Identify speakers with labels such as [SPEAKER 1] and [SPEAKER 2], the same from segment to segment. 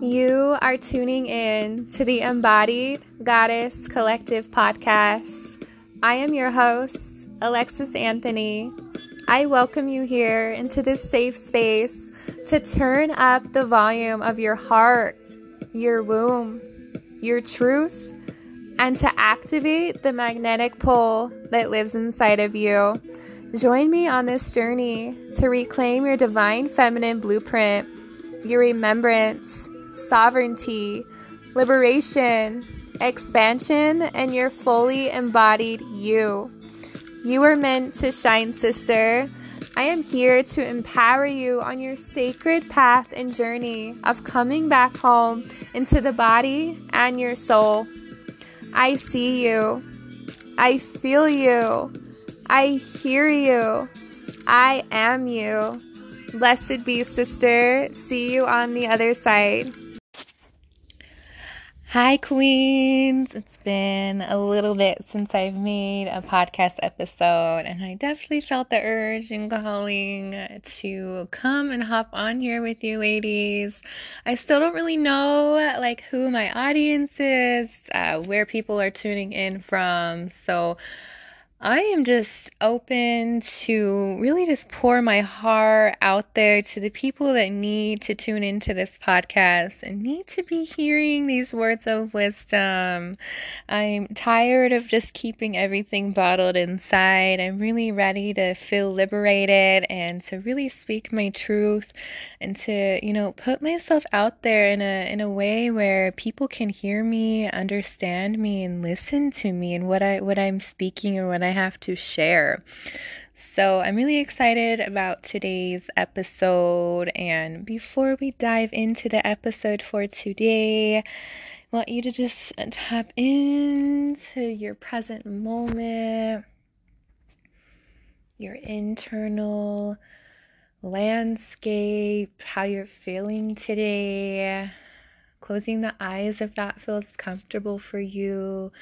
[SPEAKER 1] You are tuning in to the Embodied Goddess Collective podcast. I am your host, Alexis Anthony. I welcome you here into this safe space to turn up the volume of your heart, your womb, your truth, and to activate the magnetic pull that lives inside of you. Join me on this journey to reclaim your divine feminine blueprint, your remembrance, sovereignty, liberation, expansion, and your fully embodied you. You are meant to shine, sister. I am here to empower you on your sacred path and journey of coming back home into the body and your soul. I see you. I feel you. I hear you. I am you. Blessed be, sister. See you on the other side. Hi, Queens. It's been a little bit since I've made a podcast episode, and I definitely felt the urge and calling to come and hop on here with you, ladies. I still don't really know like who my audience is, uh, where people are tuning in from, so I am just open to really just pour my heart out there to the people that need to tune into this podcast and need to be hearing these words of wisdom. I'm tired of just keeping everything bottled inside. I'm really ready to feel liberated and to really speak my truth and to, you know, put myself out there in a in a way where people can hear me, understand me and listen to me and what I what I'm speaking or what I have to share. So, I'm really excited about today's episode. And before we dive into the episode for today, I want you to just tap into your present moment, your internal landscape, how you're feeling today. Closing the eyes if that feels comfortable for you.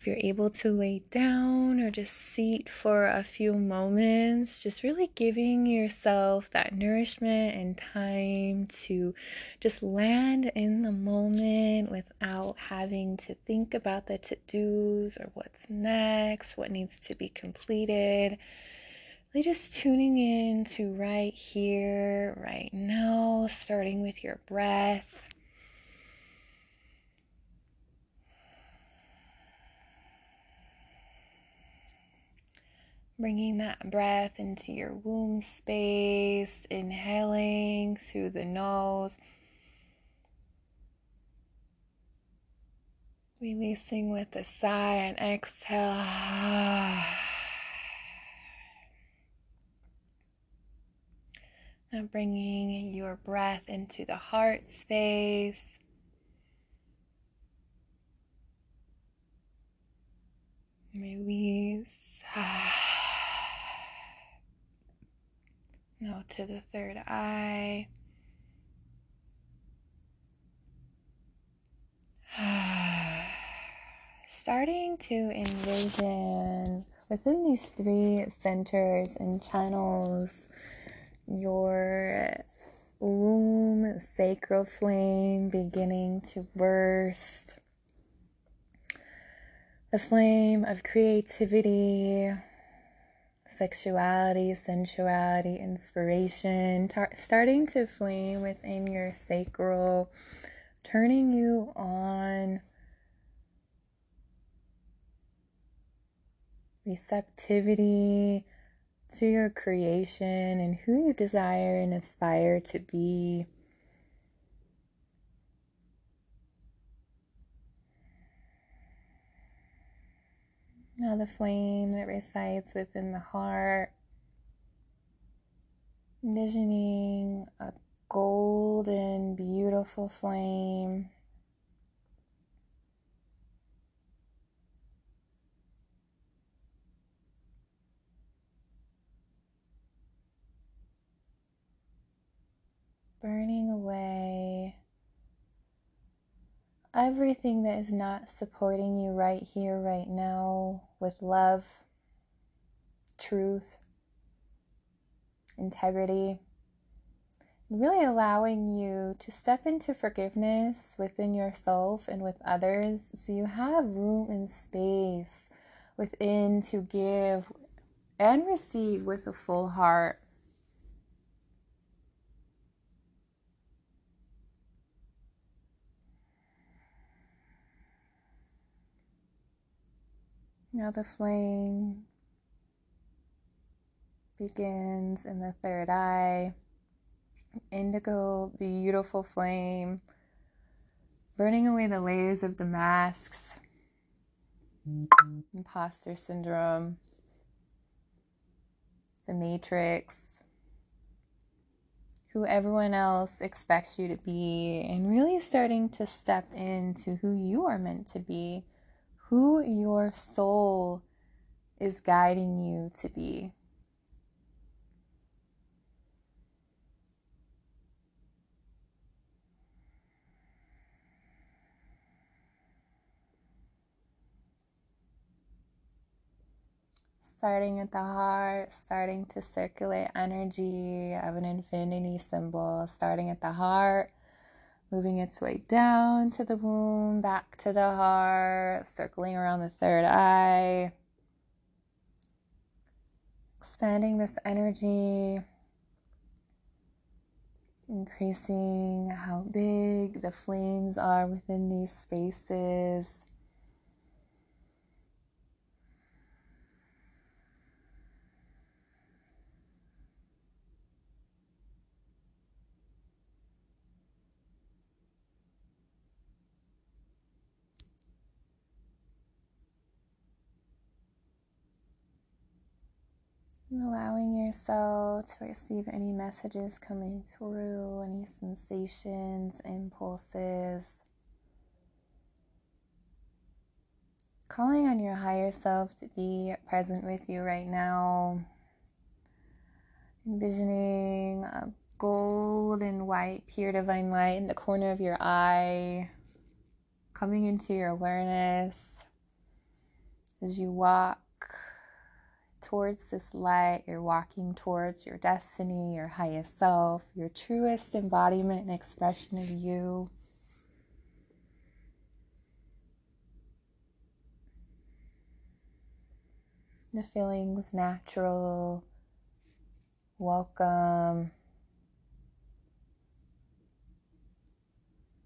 [SPEAKER 1] If you're able to lay down or just seat for a few moments, just really giving yourself that nourishment and time to just land in the moment without having to think about the to dos or what's next, what needs to be completed really just tuning in to right here, right now, starting with your breath. Bringing that breath into your womb space, inhaling through the nose, releasing with a sigh and exhale. Now bringing your breath into the heart space. Release. Now to the third eye. Starting to envision within these three centers and channels your womb sacral flame beginning to burst. The flame of creativity, sexuality, sensuality, inspiration, tar- starting to flame within your sacral, turning you on. Receptivity to your creation and who you desire and aspire to be. Now, the flame that resides within the heart, envisioning a golden, beautiful flame. Burning away everything that is not supporting you right here, right now, with love, truth, integrity, really allowing you to step into forgiveness within yourself and with others so you have room and space within to give and receive with a full heart. Now the flame begins in the third eye. Indigo, beautiful flame, burning away the layers of the masks, imposter syndrome, the matrix, who everyone else expects you to be, and really starting to step into who you are meant to be, who your soul is guiding you to be. starting at the heart, starting to circulate energy of an infinity symbol, starting at the heart, moving its way down to the womb, back to the heart, circling around the third eye, expanding this energy, increasing how big the flames are within these spaces. And allowing yourself to receive any messages coming through, any sensations, impulses. Calling on your higher self to be present with you right now. Envisioning a golden white pure divine light in the corner of your eye, coming into your awareness as you walk towards this light, you're walking towards your destiny, your highest self, your truest embodiment and expression of you. The feelings natural, welcome.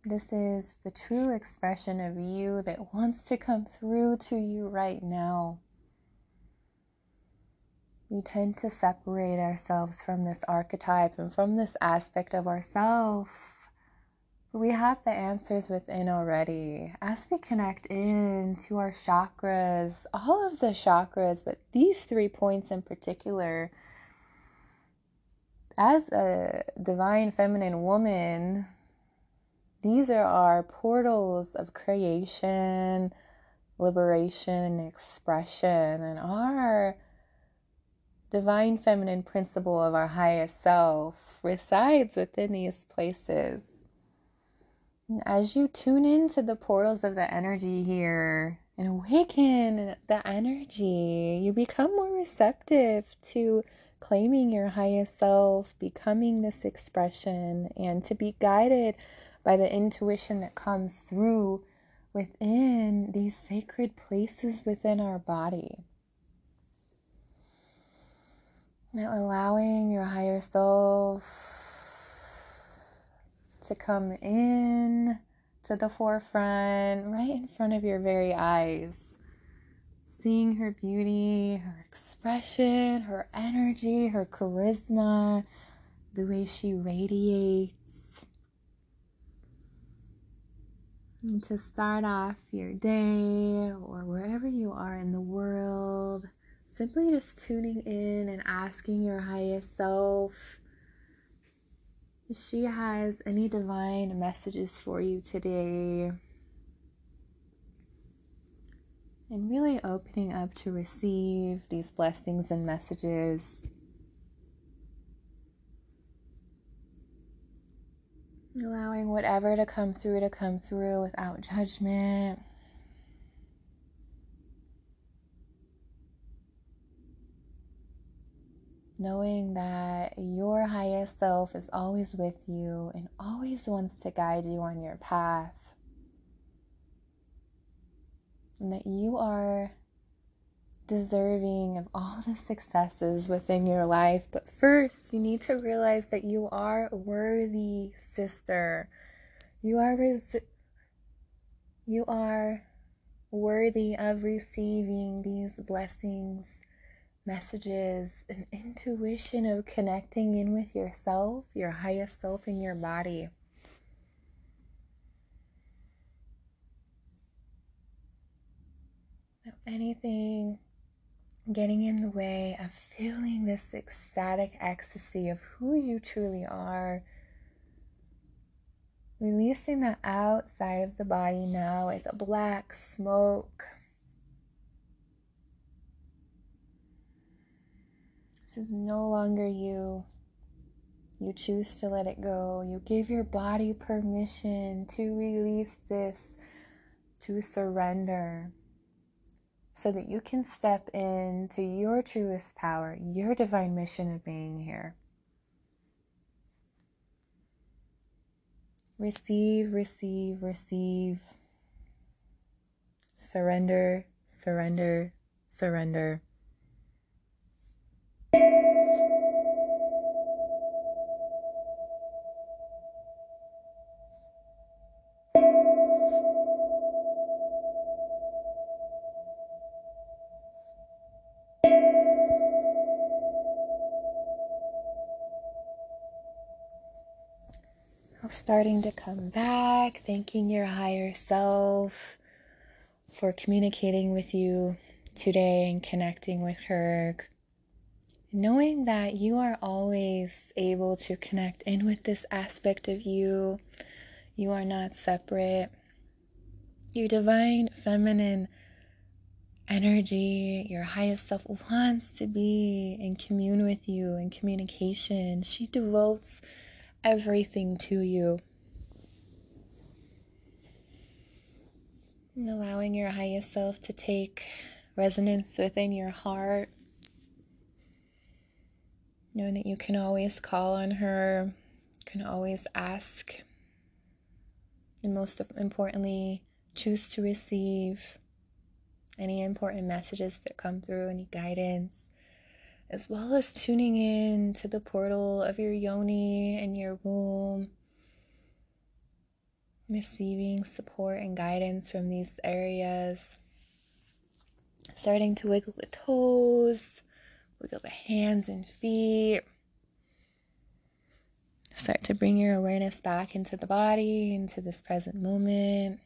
[SPEAKER 1] This is the true expression of you that wants to come through to you right now we tend to separate ourselves from this archetype and from this aspect of ourself. We have the answers within already. As we connect in to our chakras, all of the chakras, but these three points in particular, as a divine feminine woman, these are our portals of creation, liberation, and expression, and our divine feminine principle of our highest self resides within these places. And as you tune into the portals of the energy here and awaken the energy, you become more receptive to claiming your highest self, becoming this expression, and to be guided by the intuition that comes through within these sacred places within our body. Now, allowing your higher self to come in to the forefront, right in front of your very eyes. Seeing her beauty, her expression, her energy, her charisma, the way she radiates. And to start off your day or wherever you are in the world simply just tuning in and asking your highest self if she has any divine messages for you today. And really opening up to receive these blessings and messages. Allowing whatever to come through to come through without judgment. Knowing that your highest self is always with you and always wants to guide you on your path. And that you are deserving of all the successes within your life. But first, you need to realize that you are worthy, sister. You are res- you are worthy of receiving these blessings, messages, an intuition of connecting in with yourself, your highest self in your body. anything getting in the way of feeling this ecstatic ecstasy of who you truly are. Releasing that outside of the body now with a black smoke. This is no longer you. You choose to let it go. You give your body permission to release this, to surrender so that you can step into your truest power, your divine mission of being here. Receive, receive, receive. Surrender, surrender, surrender. Starting to come back, thanking your higher self for communicating with you today and connecting with her. Knowing that you are always able to connect in with this aspect of you, you are not separate. Your divine feminine energy, your highest self wants to be in commune with you in communication. She devotes everything to you. And allowing your highest self to take resonance within your heart. Knowing that you can always call on her, can always ask, and most importantly, choose to receive any important messages that come through, any guidance as well as tuning in to the portal of your yoni and your womb, receiving support and guidance from these areas. Starting to wiggle the toes, wiggle the hands and feet. Start to bring your awareness back into the body, into this present moment.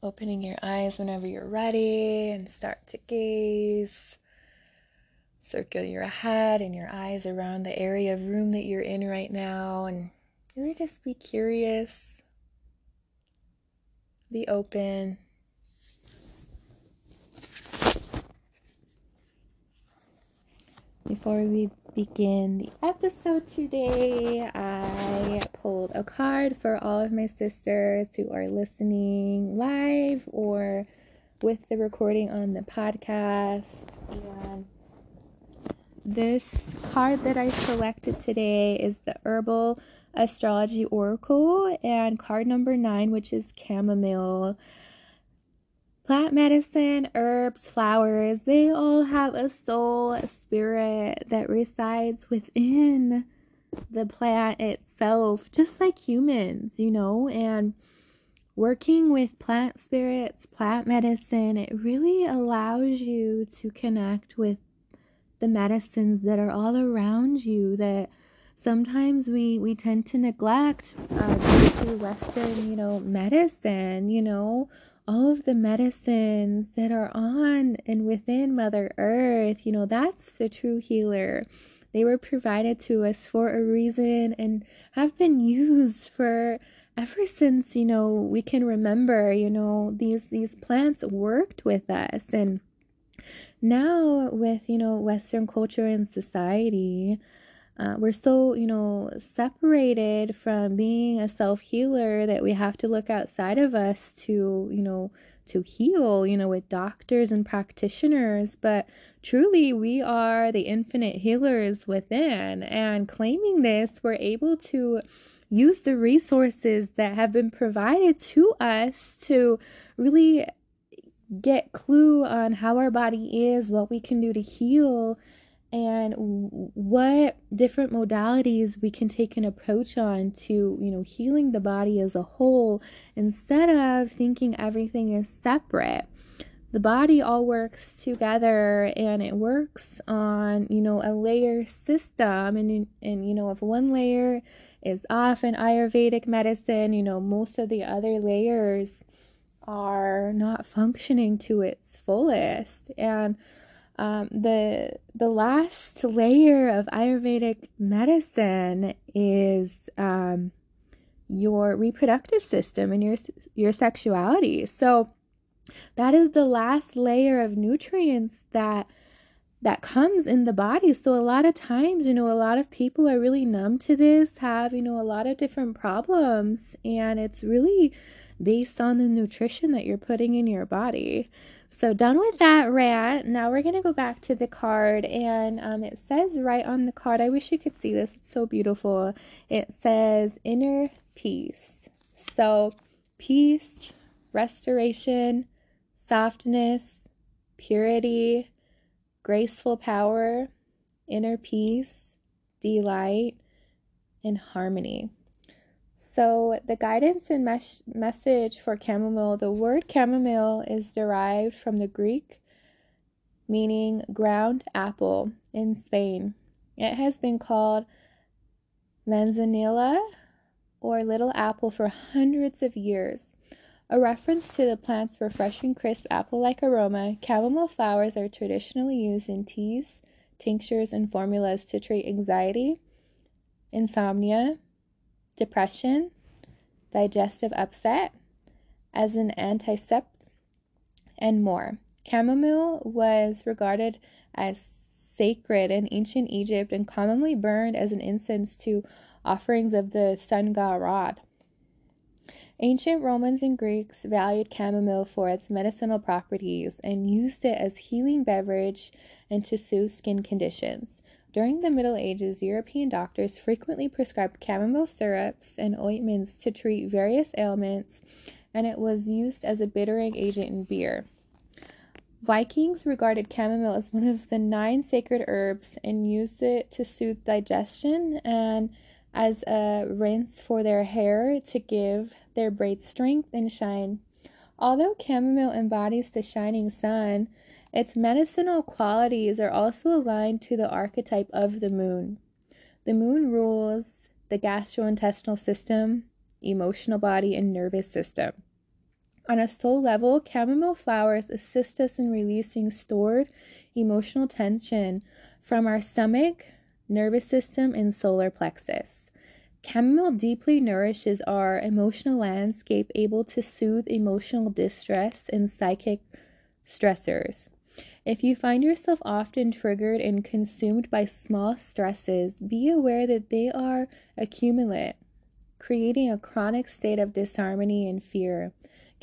[SPEAKER 1] Opening your eyes whenever you're ready and start to gaze. Circle your head and your eyes around the area of room that you're in right now and really just be curious. Be open. Before we begin the episode today, I pulled a card for all of my sisters who are listening live or with the recording on the podcast. And this card that I selected today is the Herbal Astrology Oracle and card number nine, which is chamomile. Plant medicine, herbs, flowers, they all have a soul, a spirit that resides within the plant itself, just like humans, you know, and working with plant spirits, plant medicine, it really allows you to connect with the medicines that are all around you that sometimes we we tend to neglect uh, western you know medicine you know all of the medicines that are on and within Mother Earth, you know, that's the true healer. They were provided to us for a reason and have been used for ever since, you know, we can remember, you know, these these plants worked with us and now with, you know, western culture and society, uh, we're so, you know, separated from being a self healer that we have to look outside of us to, you know, to heal, you know, with doctors and practitioners, but truly we are the infinite healers within. And claiming this, we're able to use the resources that have been provided to us to really get clue on how our body is, what we can do to heal, and what different modalities we can take an approach on to, you know, healing the body as a whole instead of thinking everything is separate. The body all works together and it works on, you know, a layer system and and you know, if one layer is off in Ayurvedic medicine, you know, most of the other layers are not functioning to its fullest. And um, the the last layer of Ayurvedic medicine is um, your reproductive system and your your sexuality. So that is the last layer of nutrients that that comes in the body. So a lot of times, you know, a lot of people are really numb to this, have, you know, a lot of different problems, and it's really based on the nutrition that you're putting in your body. So, done with that rant. Now we're going to go back to the card, and um, it says right on the card, I wish you could see this, it's so beautiful. It says inner peace. So, peace, restoration, softness, purity, graceful power, inner peace, delight, and harmony. So, the guidance and mes- message for chamomile the word chamomile is derived from the Greek meaning ground apple in Spain. It has been called manzanilla or little apple for hundreds of years. A reference to the plant's refreshing, crisp apple like aroma, chamomile flowers are traditionally used in teas, tinctures, and formulas to treat anxiety, insomnia, depression, digestive upset, as an antiseptic, and more. Chamomile was regarded as sacred in ancient Egypt and commonly burned as an incense to offerings of the sun god Ra. Ancient Romans and Greeks valued chamomile for its medicinal properties and used it as healing beverage and to soothe skin conditions. During the Middle Ages, European doctors frequently prescribed chamomile syrups and ointments to treat various ailments, and it was used as a bittering agent in beer. Vikings regarded chamomile as one of the nine sacred herbs and used it to soothe digestion and as a rinse for their hair to give their braids strength and shine. Although chamomile embodies the shining sun, its medicinal qualities are also aligned to the archetype of the moon. The moon rules the gastrointestinal system, emotional body, and nervous system. On a soul level, chamomile flowers assist us in releasing stored emotional tension from our stomach, nervous system, and solar plexus. Chamomile deeply nourishes our emotional landscape, able to soothe emotional distress and psychic stressors. If you find yourself often triggered and consumed by small stresses, be aware that they are accumulate, creating a chronic state of disharmony and fear.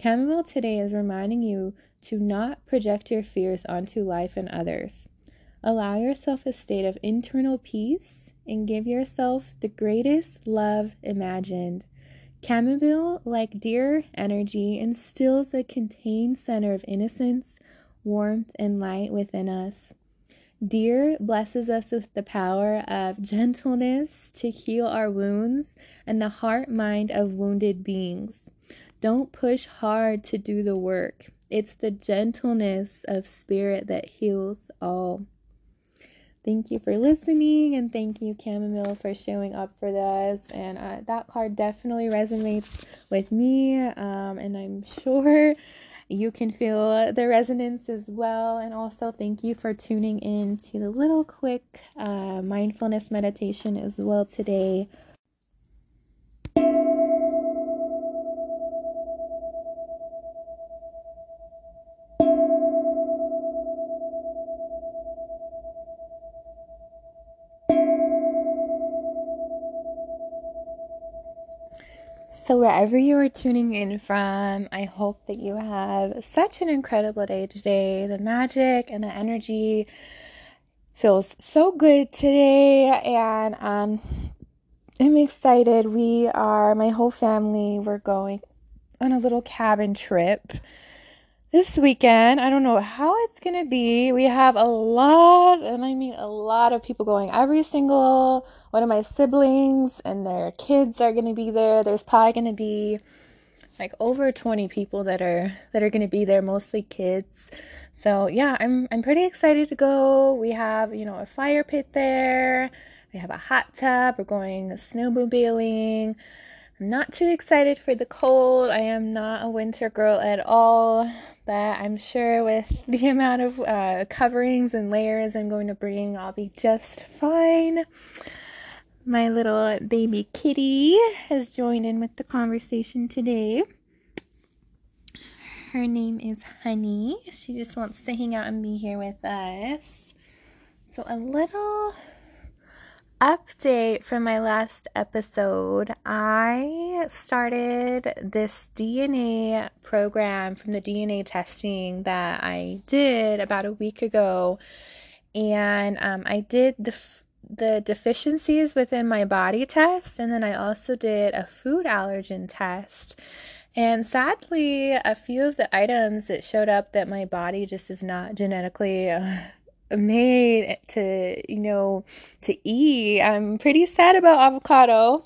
[SPEAKER 1] Chamomile today is reminding you to not project your fears onto life and others. Allow yourself a state of internal peace and give yourself the greatest love imagined. Chamomile, like deer energy, instills a contained center of innocence warmth, and light within us. Deer blesses us with the power of gentleness to heal our wounds and the heart mind of wounded beings. Don't push hard to do the work. It's the gentleness of spirit that heals all. Thank you for listening, and thank you, Chamomile, for showing up for this. And uh, that card definitely resonates with me, um, and I'm sure you can feel the resonance as well. And also, thank you for tuning in to the little quick uh, mindfulness meditation as well today. So, wherever you are tuning in from, I hope that you have such an incredible day today. The magic and the energy feels so good today, and um, I'm excited. We are, my whole family, we're going on a little cabin trip this weekend. I don't know how it's going to be. We have a lot, and I mean a lot of people going. Every single one of my siblings and their kids are going to be there. There's probably going to be like over 20 people that are that are going to be there, mostly kids. So, yeah, I'm I'm pretty excited to go. We have, you know, a fire pit there. We have a hot tub. We're going snowmobiling. I'm not too excited for the cold. I am not a winter girl at all, but I'm sure with the amount of uh, coverings and layers I'm going to bring, I'll be just fine. My little baby kitty has joined in with the conversation today. Her name is Honey. She just wants to hang out and be here with us. So, a little update from my last episode, I started this DNA program from the DNA testing that I did about a week ago. And um, I did the the deficiencies within my body test, and then I also did a food allergen test. And sadly, a few of the items that showed up that my body just is not genetically uh, made to you know to eat. I'm pretty sad about avocado.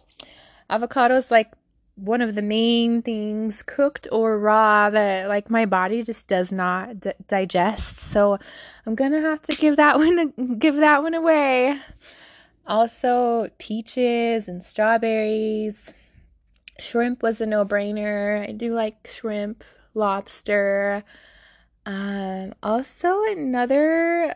[SPEAKER 1] Avocado is like one of the main things cooked or raw that like my body just does not d- digest. So i'm gonna have to give that one give that one away. Also peaches and strawberries. Shrimp was a no-brainer. I do like shrimp lobster um, also another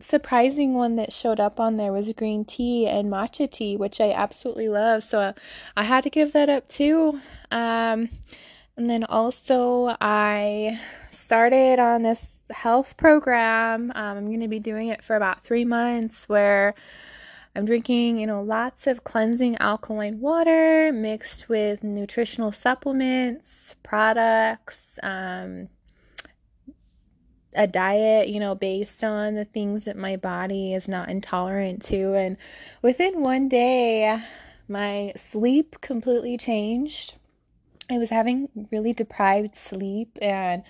[SPEAKER 1] surprising one that showed up on there was green tea and matcha tea, which I absolutely love. So I had to give that up too. Um, and then also, I started on this health program. Um, I'm going to be doing it for about three months where I'm drinking, you know, lots of cleansing alkaline water mixed with nutritional supplements, products, um, a diet, you know, based on the things that my body is not intolerant to. And within one day, my sleep completely changed. I was having really deprived sleep and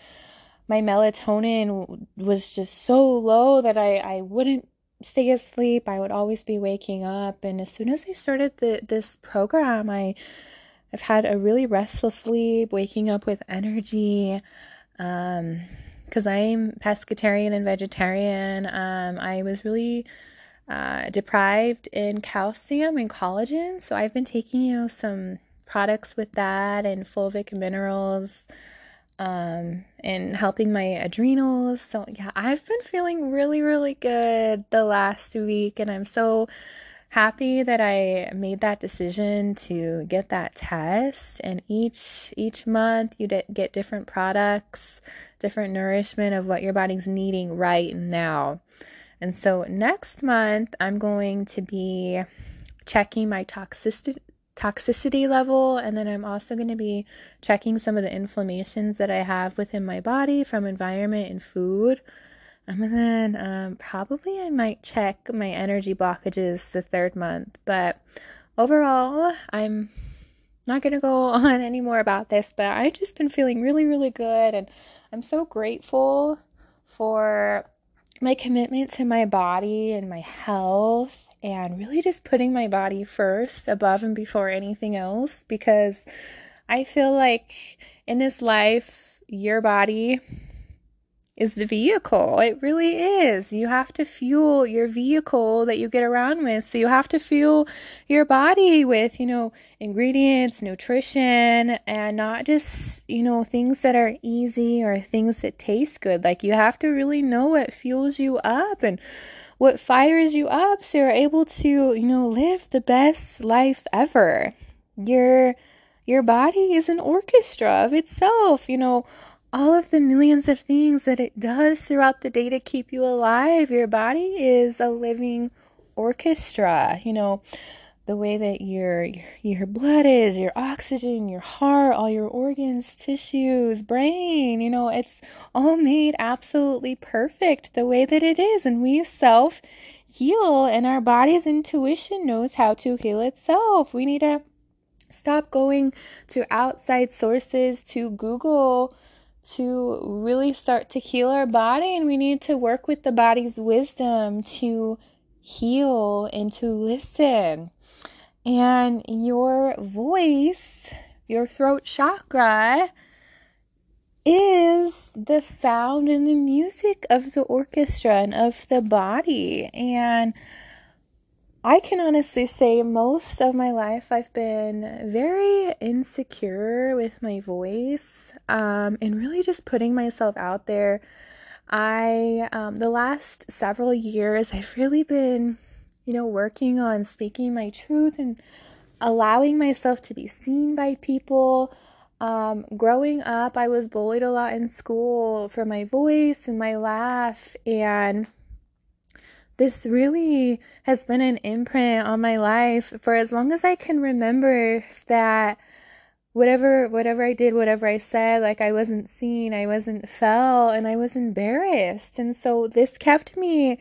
[SPEAKER 1] my melatonin was just so low that I, I wouldn't stay asleep. I would always be waking up. And as soon as I started the, this program, I, I've had a really restful sleep, waking up with energy. Um, because I'm pescatarian and vegetarian, um, I was really uh, deprived in calcium and collagen. So I've been taking, you know, some products with that and fulvic minerals um, and helping my adrenals. So yeah, I've been feeling really, really good the last week, and I'm so happy that I made that decision to get that test. And each each month you get different products different nourishment of what your body's needing right now. And so next month, I'm going to be checking my toxicity toxicity level and then I'm also going to be checking some of the inflammations that I have within my body from environment and food. And then um, probably I might check my energy blockages the third month. But overall, I'm not going to go on any more about this, but I've just been feeling really, really good and I'm so grateful for my commitment to my body and my health and really just putting my body first above and before anything else because I feel like in this life, your body is the vehicle. It really is. You have to fuel your vehicle that you get around with. So you have to fuel your body with, you know, ingredients, nutrition, and not just, you know, things that are easy or things that taste good. Like you have to really know what fuels you up and what fires you up so you're able to, you know, live the best life ever. Your your body is an orchestra of itself, you know all of the millions of things that it does throughout the day to keep you alive. Your body is a living orchestra. You know, the way that your your blood is, your oxygen, your heart, all your organs, tissues, brain, you know, it's all made absolutely perfect the way that it is and we self heal and our body's intuition knows how to heal itself. We need to stop going to outside sources to Google to really start to heal our body and we need to work with the body's wisdom to heal and to listen. And your voice, your throat chakra, is the sound and the music of the orchestra and of the body. And I can honestly say most of my life I've been very insecure with my voice um, and really just putting myself out there. I, um, the last several years, I've really been, you know, working on speaking my truth and allowing myself to be seen by people. Um, growing up, I was bullied a lot in school for my voice and my laugh, and this really has been an imprint on my life for as long as I can remember that whatever whatever I did, whatever I said, like I wasn't seen, I wasn't felt, and I was embarrassed. And so this kept me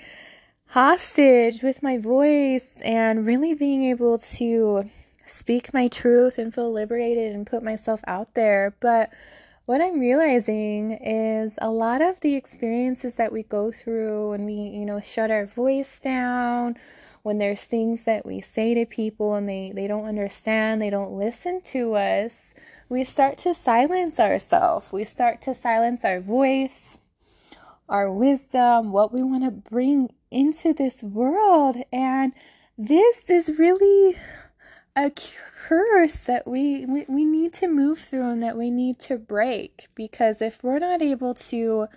[SPEAKER 1] hostage with my voice and really being able to speak my truth and feel liberated and put myself out there. But what I'm realizing is a lot of the experiences that we go through when we, you know, shut our voice down, when there's things that we say to people and they, they don't understand, they don't listen to us, we start to silence ourselves. We start to silence our voice, our wisdom, what we want to bring into this world. And this is really a curse that we, we, we need to move through and that we need to break. Because if we're not able to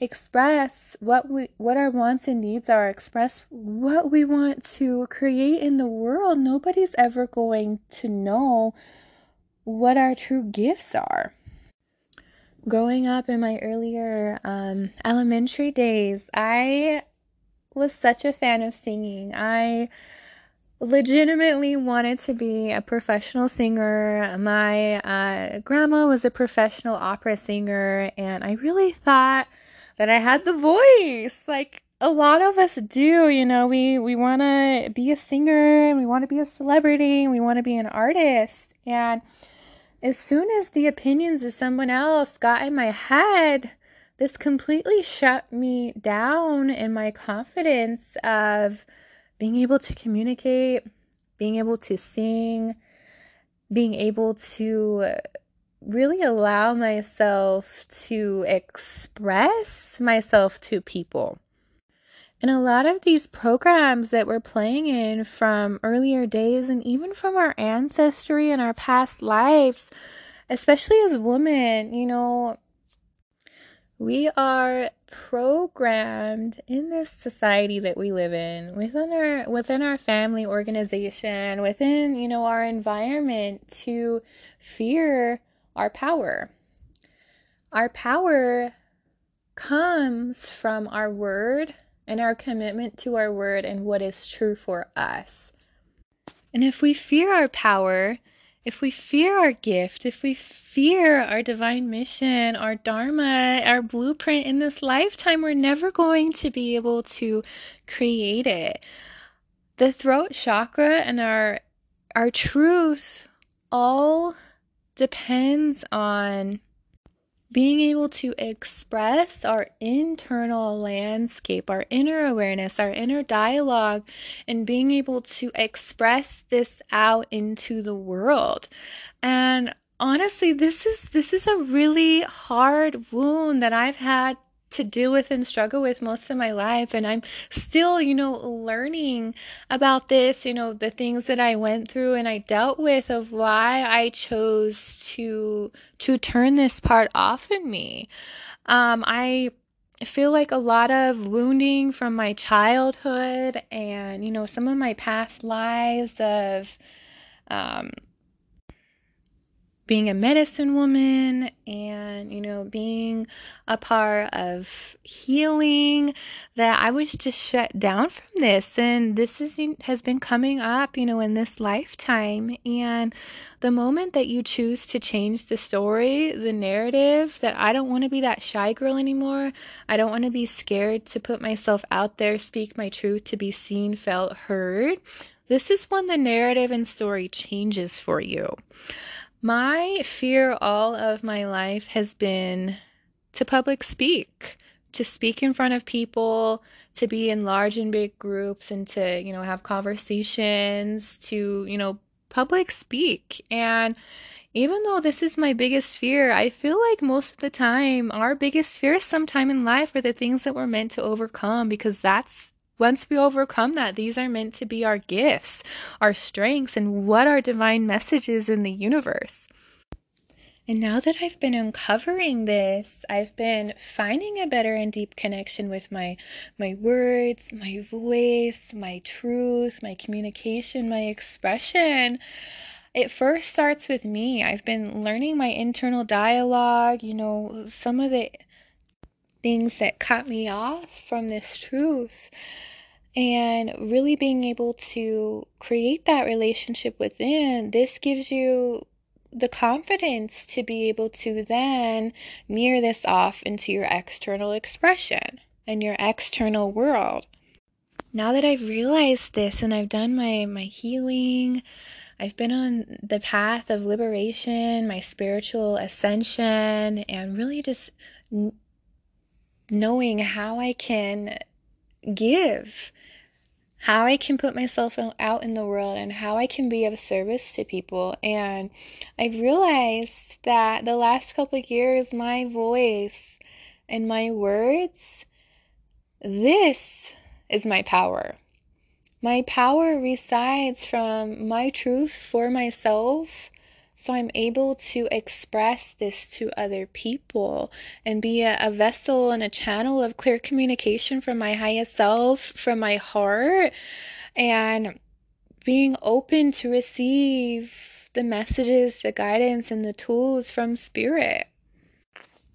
[SPEAKER 1] express what we what our wants and needs are express what we want to create in the world nobody's ever going to know what our true gifts are. Growing up in my earlier um, elementary days i was such a fan of singing. I legitimately wanted to be a professional singer. My uh, grandma was a professional opera singer, and I really thought that I had the voice. Like a lot of us do, you know, we, we want to be a singer and we want to be a celebrity and we want to be an artist. And as soon as the opinions of someone else got in my head, this completely shut me down in my confidence of being able to communicate, being able to sing, being able to really allow myself to express myself to people. And a lot of these programs that we're playing in from earlier days and even from our ancestry and our past lives, especially as women, you know, we are programmed in this society that we live in, within our within our family organization, within, you know, our environment to fear our power. Our power comes from our word and our commitment to our word and what is true for us. And if we fear our power, if we fear our gift, if we fear our divine mission, our dharma, our blueprint in this lifetime, we're never going to be able to create it. The throat chakra and our our truth all depends on being able to express our internal landscape, our inner awareness, our inner dialogue, and being able to express this out into the world. And honestly, this is this is a really hard wound that I've had to deal with and struggle with most of my life and I'm still, you know, learning about this, you know, the things that I went through and I dealt with of why I chose to to turn this part off in me. Um I feel like a lot of wounding from my childhood and, you know, some of my past lives of um being a medicine woman and, you know, being a part of healing that I was just shut down from this. And this is, has been coming up, you know, in this lifetime. And the moment that you choose to change the story, the narrative, that I don't want to be that shy girl anymore, I don't want to be scared to put myself out there, speak my truth, to be seen, felt, heard. This is when the narrative and story changes for you. My fear all of my life has been to public speak, to speak in front of people, to be in large and big groups and to, you know, have conversations, to, you know, public speak. And even though this is my biggest fear, I feel like most of the time our biggest fears sometime in life are the things that we're meant to overcome because that's once we overcome that, these are meant to be our gifts, our strengths, and what our divine message is in the universe. And now that I've been uncovering this, I've been finding a better and deep connection with my my words, my voice, my truth, my communication, my expression. It first starts with me. I've been learning my internal dialogue, you know, some of the things that cut me off from this truth. And really being able to create that relationship within this gives you the confidence to be able to then mirror this off into your external expression and your external world. Now that i've realized this and i've done my my healing I've been on the path of liberation, my spiritual ascension, and really just knowing how I can give, how I can put myself out in the world, and how I can be of service to people. And I've realized that the last couple of years, my voice and my words, this is my power. My power resides from my truth for myself so I'm able to express this to other people and be a, a, vessel and a channel of clear communication from my highest self, from my heart, and being open to receive the messages, the guidance, and the tools from spirit.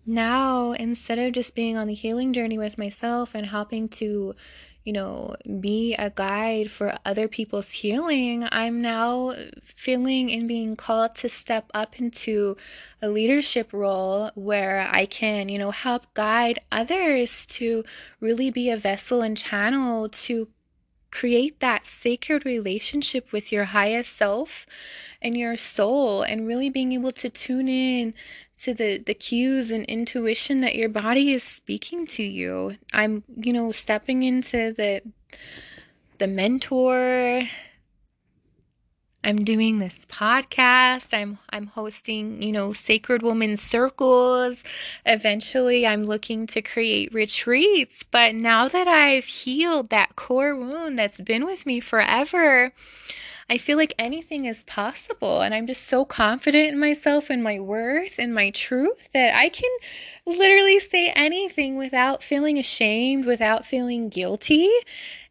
[SPEAKER 1] Now, instead of just being on the healing journey with myself and helping to you know, be a guide for other people's healing, I'm now feeling and being called to step up into a leadership role where I can, you know, help guide others to really be a vessel and channel to create that sacred relationship with your highest self and your soul and really being able to tune in to the the cues and intuition that your body is speaking to you. I'm you know stepping into the the mentor I'm doing this podcast. I'm I'm hosting, you know, sacred woman circles. Eventually, I'm looking to create retreats, but now that I've healed that core wound that's been with me forever, I feel like anything is possible and I'm just so confident in myself and my worth and my truth that I can literally say anything without feeling ashamed, without feeling guilty.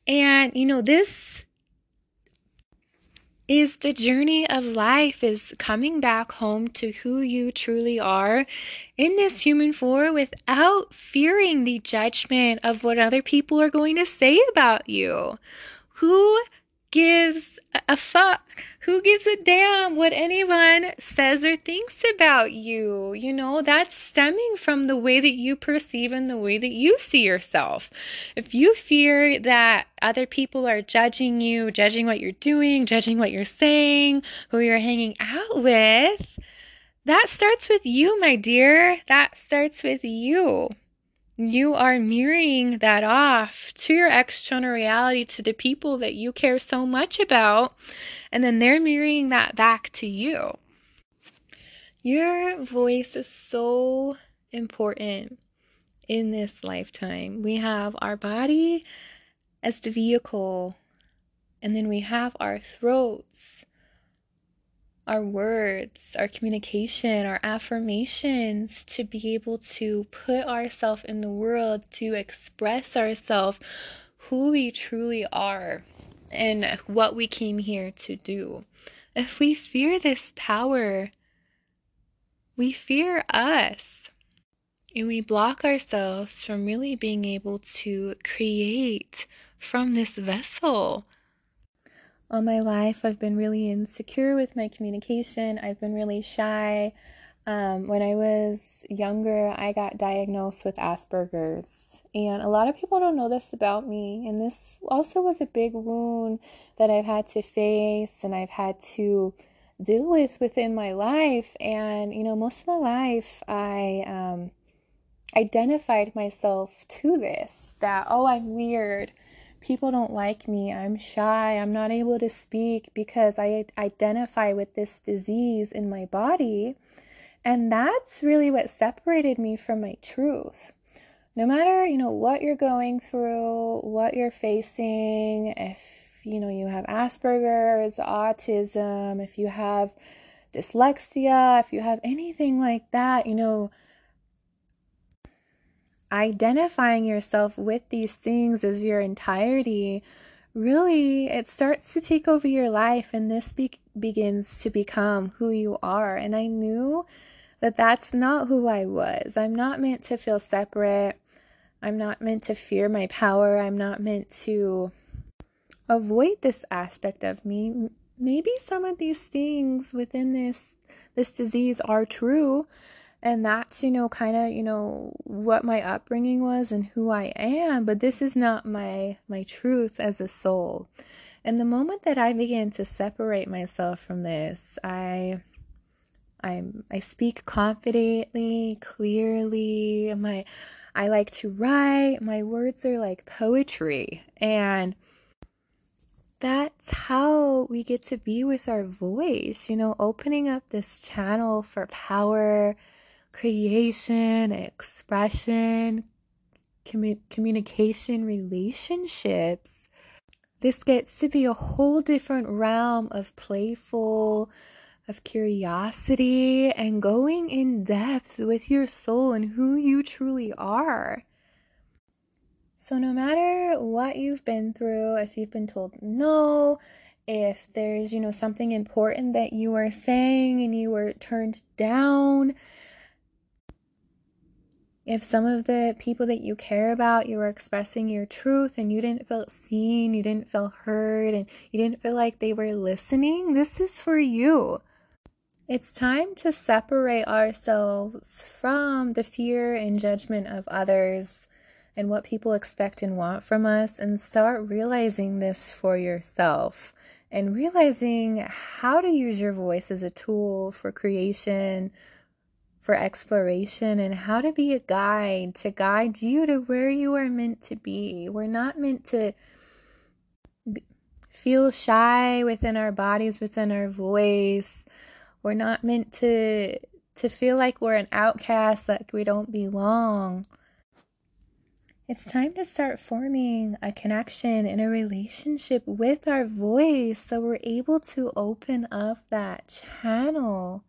[SPEAKER 1] And you know, this is the journey of life is coming back home to who you truly are in this human form without fearing the judgment of what other people are going to say about you. Who gives a fuck? Who gives a damn what anyone says or thinks about you? You know, that's stemming from the way that you perceive and the way that you see yourself. If you fear that other people are judging you, judging what you're doing, judging what you're saying, who you're hanging out with, that starts with you, my dear. That starts with you you are mirroring that off to your external reality, to the people that you care so much about, and then they're mirroring that back to you. Your voice is so important in this lifetime. We have our body as the vehicle, and then we have our throats our words, our communication, our affirmations to be able to put ourselves in the world, to express ourselves, who we truly are, and what we came here to do. If we fear this power, we fear us. And we block ourselves from really being able to create from this vessel. All my life, I've been really insecure with my communication. I've been really shy. Um, when I was younger, I got diagnosed with Asperger's. And a lot of people don't know this about me. And this also was a big wound that I've had to face and I've had to deal with within my life. And, you know, most of my life, I um, identified myself to this that, oh, I'm weird people don't like me. I'm shy. I'm not able to speak because I identify with this disease in my body. And that's really what separated me from my truth. No matter, you know, what you're going through, what you're facing, if you know you have Asperger's, autism, if you have dyslexia, if you have anything like that, you know, identifying yourself with these things as your entirety, really it starts to take over your life and this be- begins to become who you are. And I knew that that's not who I was. I'm not meant to feel separate. I'm not meant to fear my power. I'm not meant to avoid this aspect of me. Maybe some of these things within this this disease are true, and that's you know kind of you know what my upbringing was and who I am but this is not my my truth as a soul. And the moment that I began to separate myself from this I I'm I speak confidently clearly my I like to write my words are like poetry and that's how we get to be with our voice, you know, opening up this channel for power, creation, expression, commu- communication, relationships. This gets to be a whole different realm of playful, of curiosity, and going in depth with your soul and who you truly are. So, no matter what you've been through, if you've been told no, if there's, you know, something important that you are saying and you were turned down, if some of the people that you care about, you were expressing your truth and you didn't feel seen, you didn't feel heard, and you didn't feel like they were listening, this is for you. It's time to separate ourselves from the fear and judgment of others and what people expect and want from us and start realizing this for yourself and realizing how to use your voice as a tool for creation, for exploration and how to be a guide to guide you to where you are meant to be. We're not meant to feel shy within our bodies, within our voice. We're not meant to to feel like we're an outcast, like we don't belong. It's time to start forming a connection and a relationship with our voice so we're able to open up that channel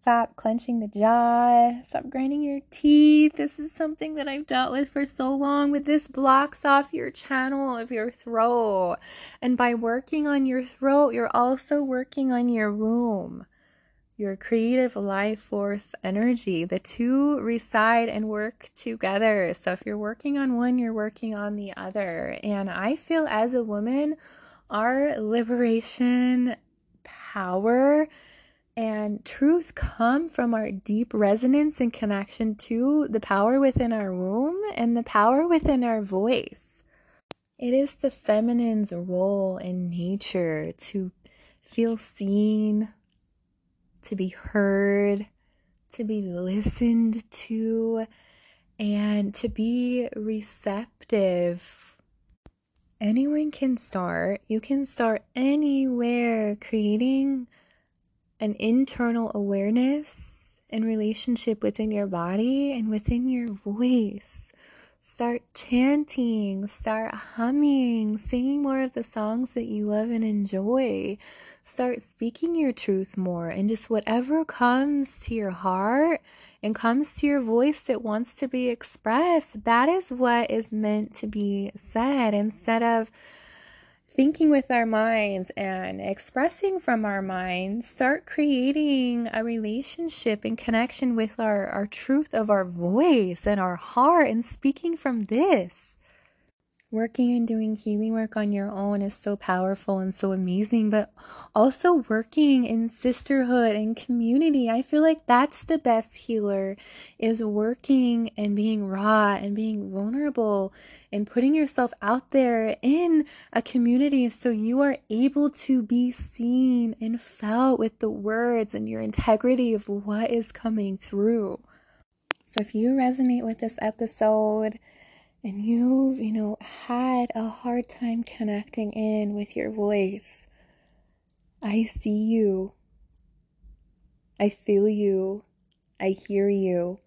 [SPEAKER 1] Stop clenching the jaw. Stop grinding your teeth. This is something that I've dealt with for so long, but this blocks off your channel of your throat. And by working on your throat, you're also working on your womb, your creative life force energy. The two reside and work together. So if you're working on one, you're working on the other. And I feel as a woman, our liberation power and truth come from our deep resonance and connection to the power within our womb and the power within our voice. It is the feminine's role in nature to feel seen, to be heard, to be listened to, and to be receptive. Anyone can start. You can start anywhere creating an internal awareness and relationship within your body and within your voice. Start chanting, start humming, singing more of the songs that you love and enjoy. Start speaking your truth more and just whatever comes to your heart and comes to your voice that wants to be expressed, that is what is meant to be said instead of thinking with our minds and expressing from our minds, start creating a relationship and connection with our, our truth of our voice and our heart and speaking from this working and doing healing work on your own is so powerful and so amazing, but also working in sisterhood and community. I feel like that's the best healer is working and being raw and being vulnerable and putting yourself out there in a community so you are able to be seen and felt with the words and your integrity of what is coming through. So if you resonate with this episode, and you've, you know, had a hard time connecting in with your voice, I see you. I feel you. I hear you.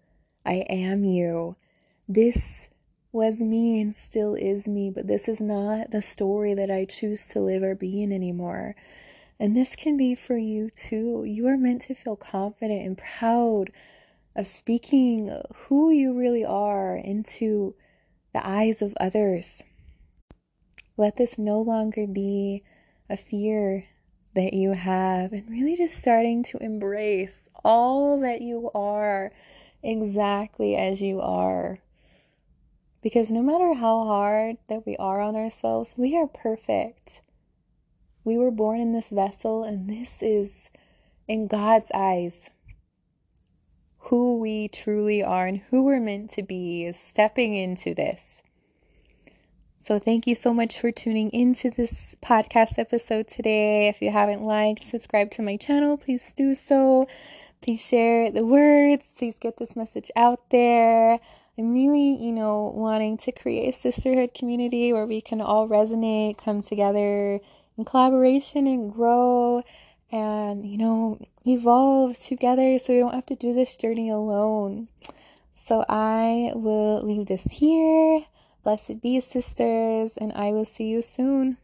[SPEAKER 1] I am you. This was me and still is me, but this is not the story that I choose to live or be in anymore. And this can be for you too. You are meant to feel confident and proud of speaking who you really are into the eyes of others. Let this no longer be a fear that you have, and really just starting to embrace all that you are exactly as you are. Because no matter how hard that we are on ourselves, we are perfect. We were born in this vessel, and this is in God's eyes who we truly are and who we're meant to be is stepping into this. So, thank you so much for tuning into this podcast episode today. If you haven't liked, subscribe to my channel, please do so. Please share the words. Please get this message out there. I'm really, you know, wanting to create a sisterhood community where we can all resonate, come together in collaboration, and grow and, you know, evolve together so we don't have to do this journey alone. So I will leave this here. Blessed be, sisters, and I will see you soon.